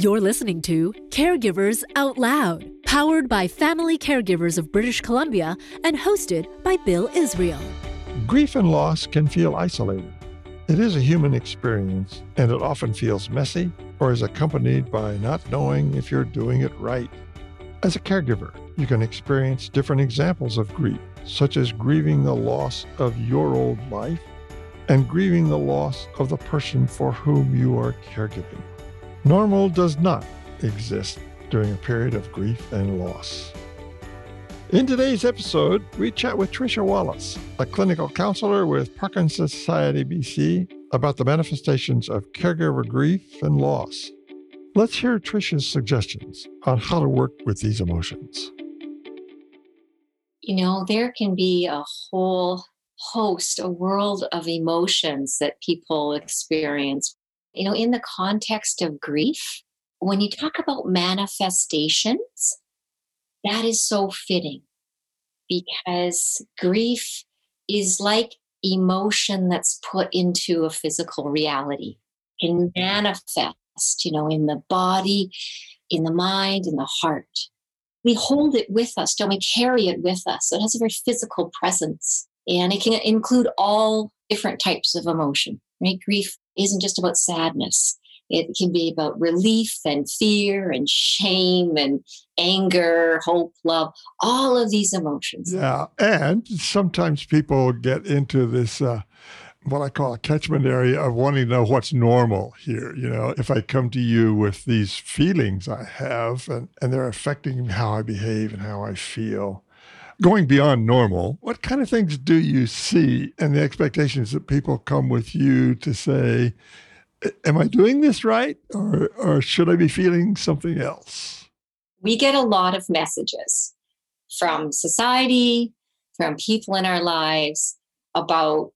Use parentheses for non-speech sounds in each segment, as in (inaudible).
You're listening to Caregivers Out Loud, powered by Family Caregivers of British Columbia and hosted by Bill Israel. Grief and loss can feel isolated. It is a human experience, and it often feels messy or is accompanied by not knowing if you're doing it right. As a caregiver, you can experience different examples of grief, such as grieving the loss of your old life and grieving the loss of the person for whom you are caregiving. Normal does not exist during a period of grief and loss. In today's episode, we chat with Tricia Wallace, a clinical counselor with Parkinson's Society BC, about the manifestations of caregiver grief and loss. Let's hear Tricia's suggestions on how to work with these emotions. You know, there can be a whole host, a world of emotions that people experience you know, in the context of grief, when you talk about manifestations, that is so fitting because grief is like emotion that's put into a physical reality, can manifest, you know, in the body, in the mind, in the heart. We hold it with us, don't we? Carry it with us. So it has a very physical presence and it can include all different types of emotion, right? Grief isn't just about sadness. It can be about relief and fear and shame and anger, hope, love, all of these emotions. Yeah. And sometimes people get into this, uh, what I call a catchment area of wanting to know what's normal here. You know, if I come to you with these feelings I have and, and they're affecting how I behave and how I feel, going beyond normal, what kind of things do you see and the expectations that people come with you to say, Am I doing this right? Or, or should I be feeling something else? We get a lot of messages from society, from people in our lives about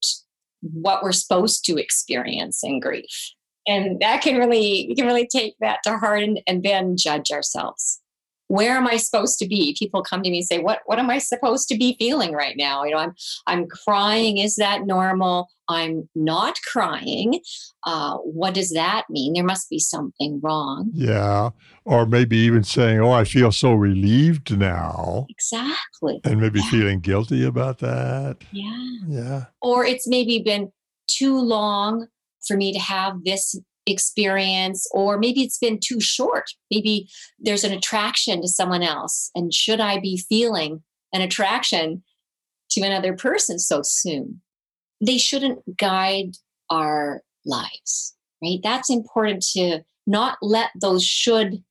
what we're supposed to experience in grief. And that can really, we can really take that to heart and, and then judge ourselves where am I supposed to be? People come to me and say, what, what am I supposed to be feeling right now? You know, I'm, I'm crying. Is that normal? I'm not crying. Uh, what does that mean? There must be something wrong. Yeah. Or maybe even saying, oh, I feel so relieved now. Exactly. And maybe yeah. feeling guilty about that. Yeah. Yeah. Or it's maybe been too long for me to have this experience, or maybe it's been too short. Maybe there's an attraction to someone else. And should I be feeling an attraction to another person so soon? They shouldn't guide our lives, right? That's important to not let those should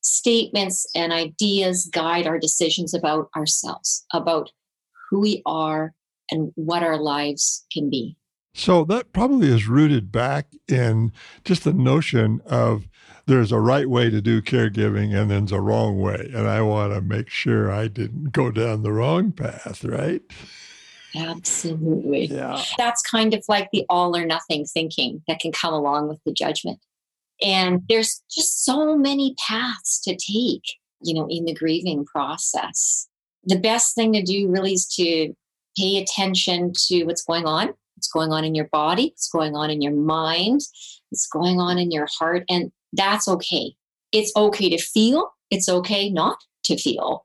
statements and ideas guide our decisions about ourselves, about who we are and what our lives can be. So that probably is rooted back in just the notion of there's a right way to do caregiving and there's a wrong way. And I want to make sure I didn't go down the wrong path, right? Absolutely. Yeah. That's kind of like the all or nothing thinking that can come along with the judgment. And there's just so many paths to take, you know, in the grieving process. The best thing to do really is to pay attention to what's going on it's going on in your body, it's going on in your mind, it's going on in your heart, and that's okay. It's okay to feel, it's okay not to feel.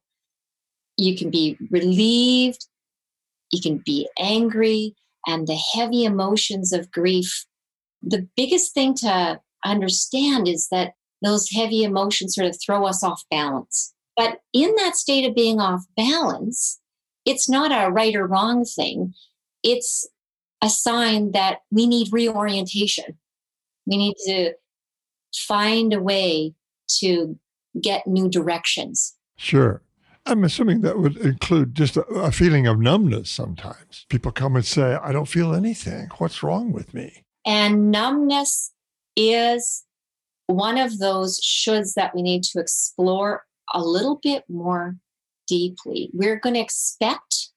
You can be relieved, you can be angry, and the heavy emotions of grief. The biggest thing to understand is that those heavy emotions sort of throw us off balance. But in that state of being off balance, it's not a right or wrong thing. It's a sign that we need reorientation. We need to find a way to get new directions. Sure. I'm assuming that would include just a, a, feeling of numbness sometimes. People come and say, I don't feel anything. What's wrong with me? And numbness is one of those shoulds that we need to explore a little bit more deeply. We're going to expect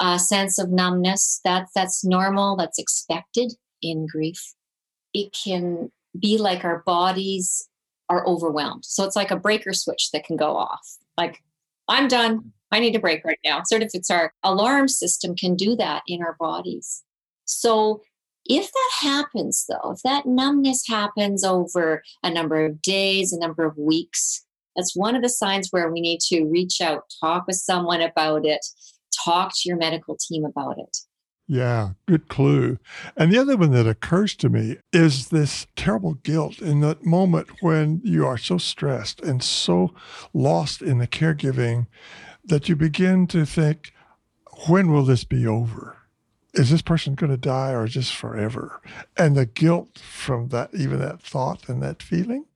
a sense of numbness. That's that's normal. That's expected in grief. It can be like our bodies are overwhelmed. So it's like a breaker switch that can go off. Like I'm done. I need a break right now. Sort of it's our alarm system can do that in our bodies. So If that happens, though, if that numbness happens over a number of days, a number of weeks, that's one of the signs where we need to reach out, talk with someone about it, talk to your medical team about it. Yeah, good clue. And the other one that occurs to me is this terrible guilt in that moment when you are so stressed and so lost in the caregiving that you begin to think, when will this be over? Is this person going to die or is this forever? And the guilt from that, even that thought and that feeling,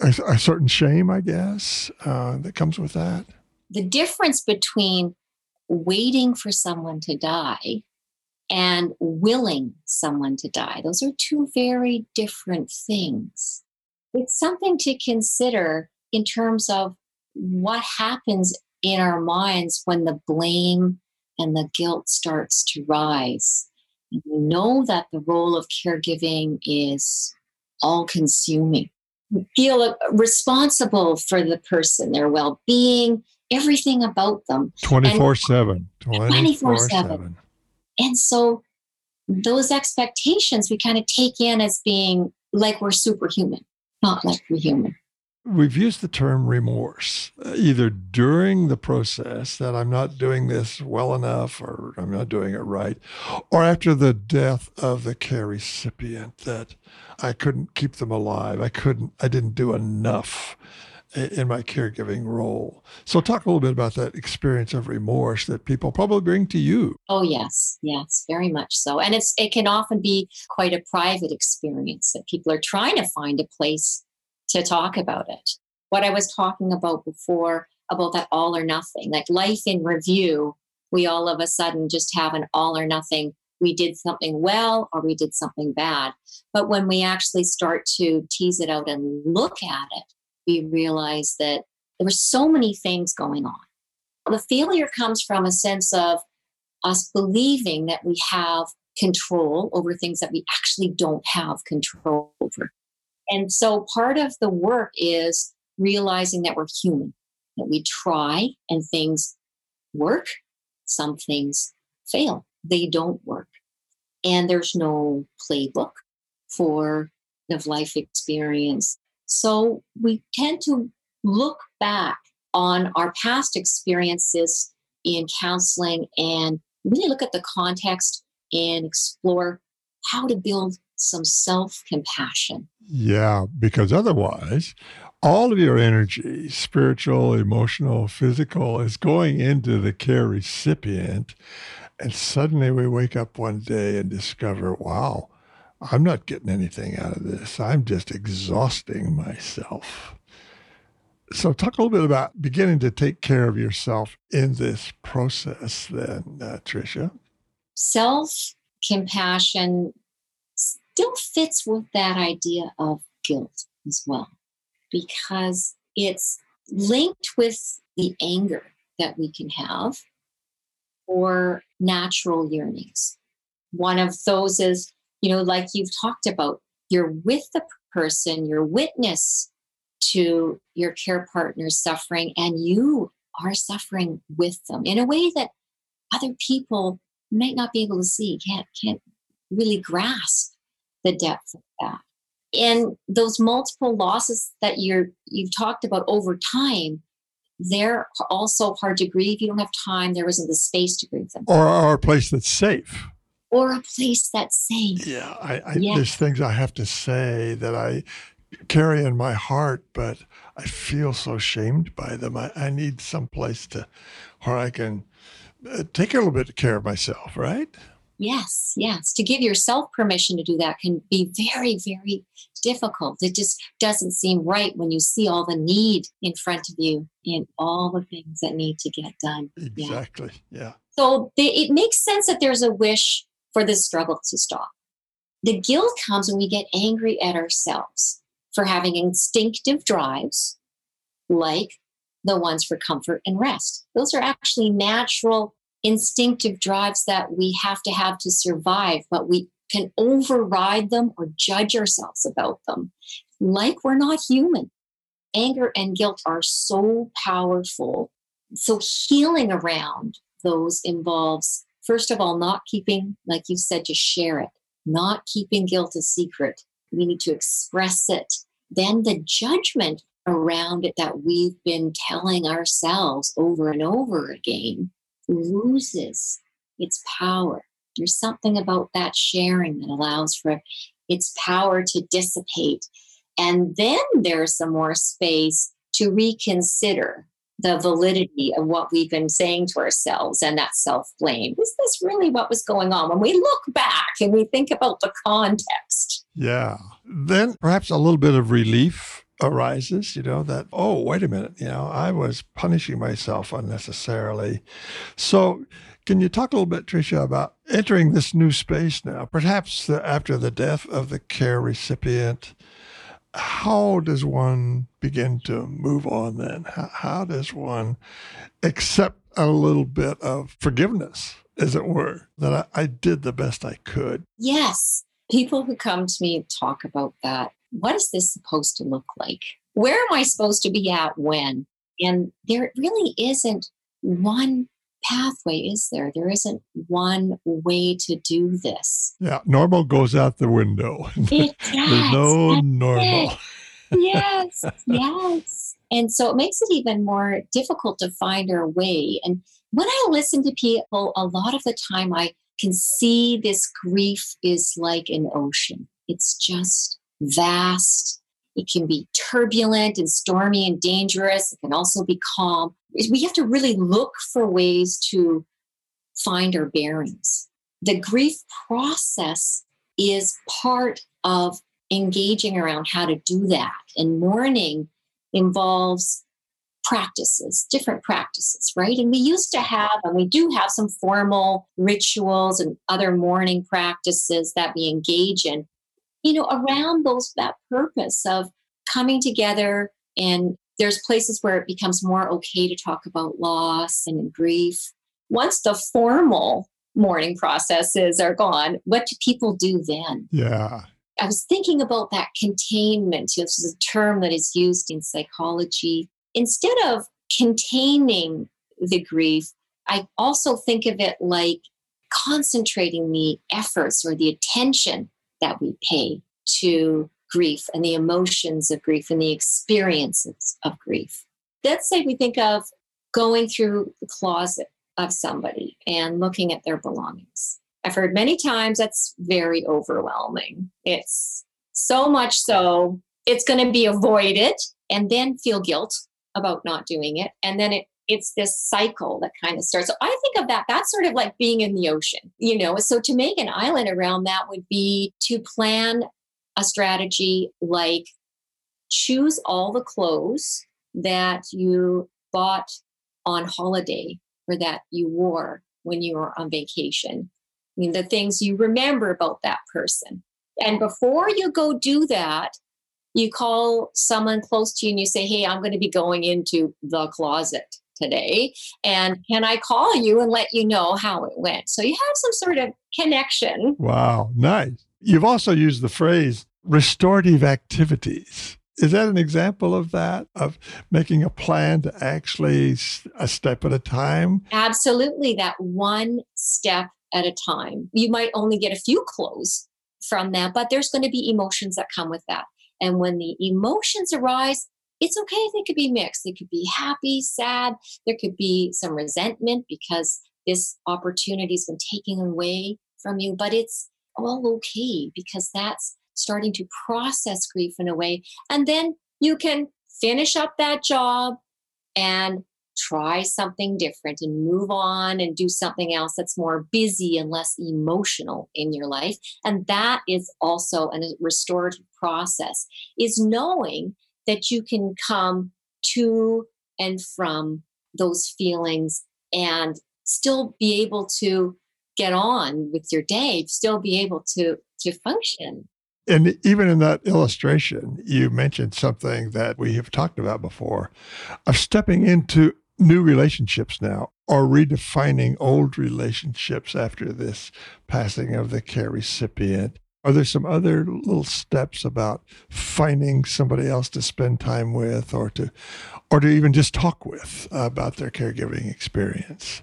a, a certain shame, I guess, uh, that comes with that. The difference between waiting for someone to die and willing someone to die. Those are two very different things. It's something to consider in terms of what happens in our minds when the blame and the guilt starts to rise. We know that the role of caregiving is all consuming. Feel uh, responsible for the person, their well being, everything about them. 24 7 24 7 and so those expectations we kind of take in as being like we're superhuman not like we're human. We've used the term remorse either during the process that i'm not doing this well enough or i'm not doing it right or after the death of the care recipient that i couldn't keep them alive. I couldn't i didn't do enough in my caregiving role. So, talk a little bit about that experience of remorse that people probably bring to you. Oh yes, yes, very much so. And it's it can often be quite a private experience that people are trying to find a place to talk about it. What I was talking about before about that all or nothing, like life in review, we all of a sudden just have an all or nothing. We did something well or we did something bad. But when we actually start to tease it out and look at it, we realized that there were so many things going on. The failure comes from a sense of us believing that we have control over things that we actually don't have control over. And so part of the work is realizing that we're human, that we try and things work, some things fail, they don't work. And there's no playbook for the life experience so we tend to look back on our past experiences in counseling and really look at the context and explore how to build some self compassion. Yeah, because otherwise, all of your energy, spiritual, emotional, physical, is going into the care recipient. And suddenly we wake up one day and discover, wow, I'm not getting anything out of this. I'm just exhausting myself. So, talk a little bit about beginning to take care of yourself in this process, then, uh, Tricia. Self compassion still fits with that idea of guilt as well, because it's linked with the anger that we can have or natural yearnings. One of those is you know, like you've talked about, you're with the person, you're witness to your care partner's suffering, and you are suffering with them in a way that other people might not be able to see, can't can't really grasp the depth of that. And those multiple losses that you're you've talked about over time, they're also hard to grieve. You don't have time. There isn't the space to grieve them. Or, or a place that's safe or a place that's safe. Yeah, I, I yeah. there's things I have to say that I carry in my heart, but I feel so shamed by them. I, I need some place to where I can uh, take a little bit of care of myself, right? Yes, yes. To give yourself permission to do that can be very, very difficult. It just doesn't seem right when you see all the need in front of you and all the things that need to get done. Exactly. Yeah. yeah. So it makes sense that there's a wish for struggle to stop. The guilt comes when we get angry at ourselves for having instinctive drives like the ones for comfort and rest. Those are actually natural instinctive drives that we have to have to survive, but we can override them or judge ourselves about them like we're not human. Anger and guilt are so powerful. So, healing around those involves first of all, not keeping, like you said, to share it. not keeping guilt a secret. We need to express it. Then the judgment around it that we've been telling ourselves over and over again loses its power. There's something about that sharing that allows for its power to dissipate. And then there's some more space to reconsider the validity of what we've been saying to ourselves and that self blame. Is this really what was going on? When we look back and we think about the context. Yeah. Then perhaps a little bit of relief arises, you know, that, oh, wait a minute, you know, I was punishing myself unnecessarily. So, can you talk a little bit, Tricia, about entering this new space now, perhaps after the death of the care recipient? How does one begin to move on then? How, how does one accept a little bit of forgiveness, as it were, that I, I did the best I could? Yes. People who come to me talk about that. What is this supposed to look like? Where am I supposed to be at when? And there really isn't one pathway, is there? There isn't one way to do this. Yeah, normal goes out the window. (laughs) It There's no That's normal. it. yes, yes. And so it makes it even more difficult to find our way. And when I listen to people, a lot of the time I can see this grief is like an ocean. It's just vast. It can be turbulent and stormy and dangerous. It can also be calm. We have to really look for ways to find our bearings. The grief process is part of engaging around how to do that. And mourning involves practices, different practices, right? And we used to have, and we do have some formal rituals and other mourning practices that we engage in, you know, around those that purpose of coming together and there's places where it becomes more okay to talk about loss and grief. Once the formal mourning processes are gone, what do people do then? Yeah. I was thinking about that containment. This is a term that is used in psychology. Instead of containing the grief, I also think of it like concentrating the efforts or the attention that we pay to grief and the emotions of grief and the experiences of grief. Let's say we think of going through the closet of somebody and looking at their belongings. I've heard many times that's very overwhelming. It's so much so it's going to be avoided and then feel guilt about not doing it. And then it it's this cycle that kind of starts. So I think of that, that's sort of like being in the ocean, you know. So to make an island around that would be to plan a strategy like choose all the clothes that you bought on holiday or that you wore when you were on vacation. I mean, the things you remember about that person. And before you go do that, you call someone close to you and you say, Hey, I'm going to be going into the closet today. And can I call you and let you know how it went? So you have some sort of connection. Wow. Nice. You've also used the phrase restorative activities. Is that an example of that, of making a plan to actually a step at a time? Absolutely, that one step at a time. You might only get a few clothes from that, but there's going to be emotions that come with that. And when the emotions arise, it's okay. if They could be mixed. They could be happy, sad. There could be some resentment because this opportunity has been taken away from you, but it's all okay because that's starting to process grief in a way. And then you can finish up that job and try something different and move on and do something else that's more busy and less emotional in your life and that is also a restorative process is knowing that you can come to and from those feelings and still be able to get on with your day still be able to to function and even in that illustration, you mentioned something that we have talked about before of stepping into new relationships now or redefining old relationships after this passing of the care recipient. Are there some other little steps about finding somebody else to spend time with or to or to even just talk with about their caregiving experience?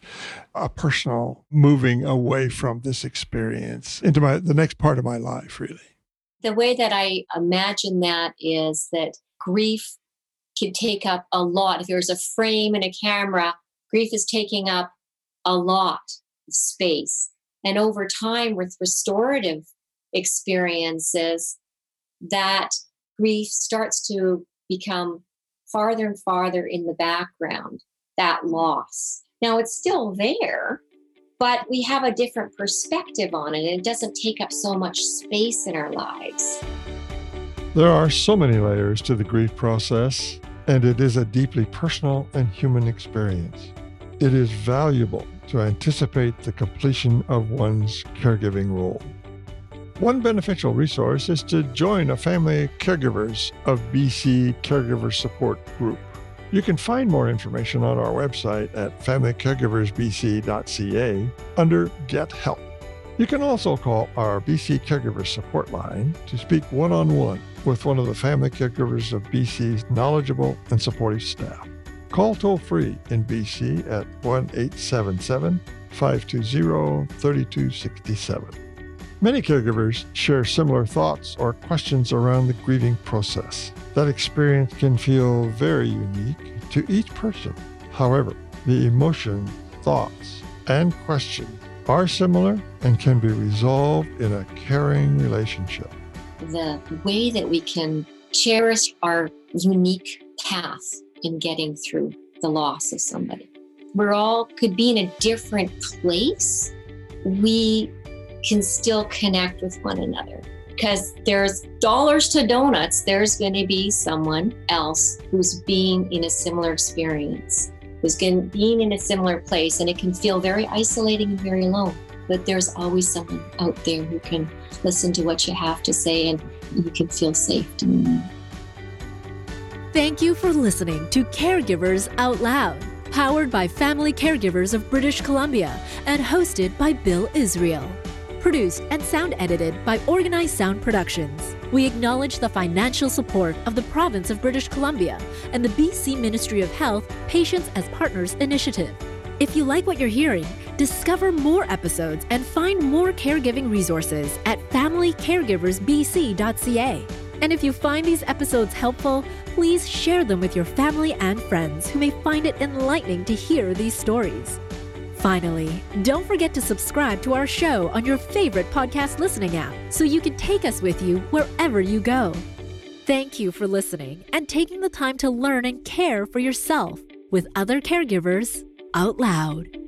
A personal moving away from this experience into my the next part of my life really. The way that I imagine that is that grief can take up a lot. If there's a frame and a camera, grief is taking up a lot of space. And over time, with restorative experiences, that grief starts to become farther and farther in the background, that loss. Now, it's still there, but we have a different perspective on it. And it doesn't take up so much space in our lives. There are so many layers to the grief process, and it is a deeply personal and human experience. It is valuable to anticipate the completion of one's caregiving role. One beneficial resource is to join a family caregivers of BC Caregiver Support Group. You can find more information on our website at familycaregiversbc.ca under Get Help. You can also call our BC Caregiver Support Line to speak one on one with one of the family caregivers of BC's knowledgeable and supportive staff. Call toll free in BC at 1 877 520 3267. Many caregivers share similar thoughts or questions around the grieving process. That experience can feel very unique to each person. However, the emotion, thoughts, and questions are similar and can be resolved in a caring relationship. The way that we can cherish our unique path in getting through the loss of somebody. We're all could be in a different place. We can still connect with one another. Because there's dollars to donuts there's going to be someone else who's being in a similar experience who's being in a similar place and it can feel very isolating and very alone. But there's always someone out there who can listen to what you have to say and you can feel safe thank you for listening to caregivers out loud powered by family caregivers of british columbia and hosted by bill israel produced and sound edited by Organized Sound Productions. We acknowledge the financial support of the Province of British Columbia and the BC Ministry of Health Patients as Partners initiative. If you like what you're hearing, discover more episodes and find more caregiving resources at familycaregiversbc.ca. And if you find these episodes helpful, please share them with your family and friends who may find it enlightening to hear these stories. Finally, don't forget to subscribe to our show on your favorite podcast listening app so you can take us with you wherever you go. Thank you for listening and taking the time to learn and care for yourself with other caregivers out loud.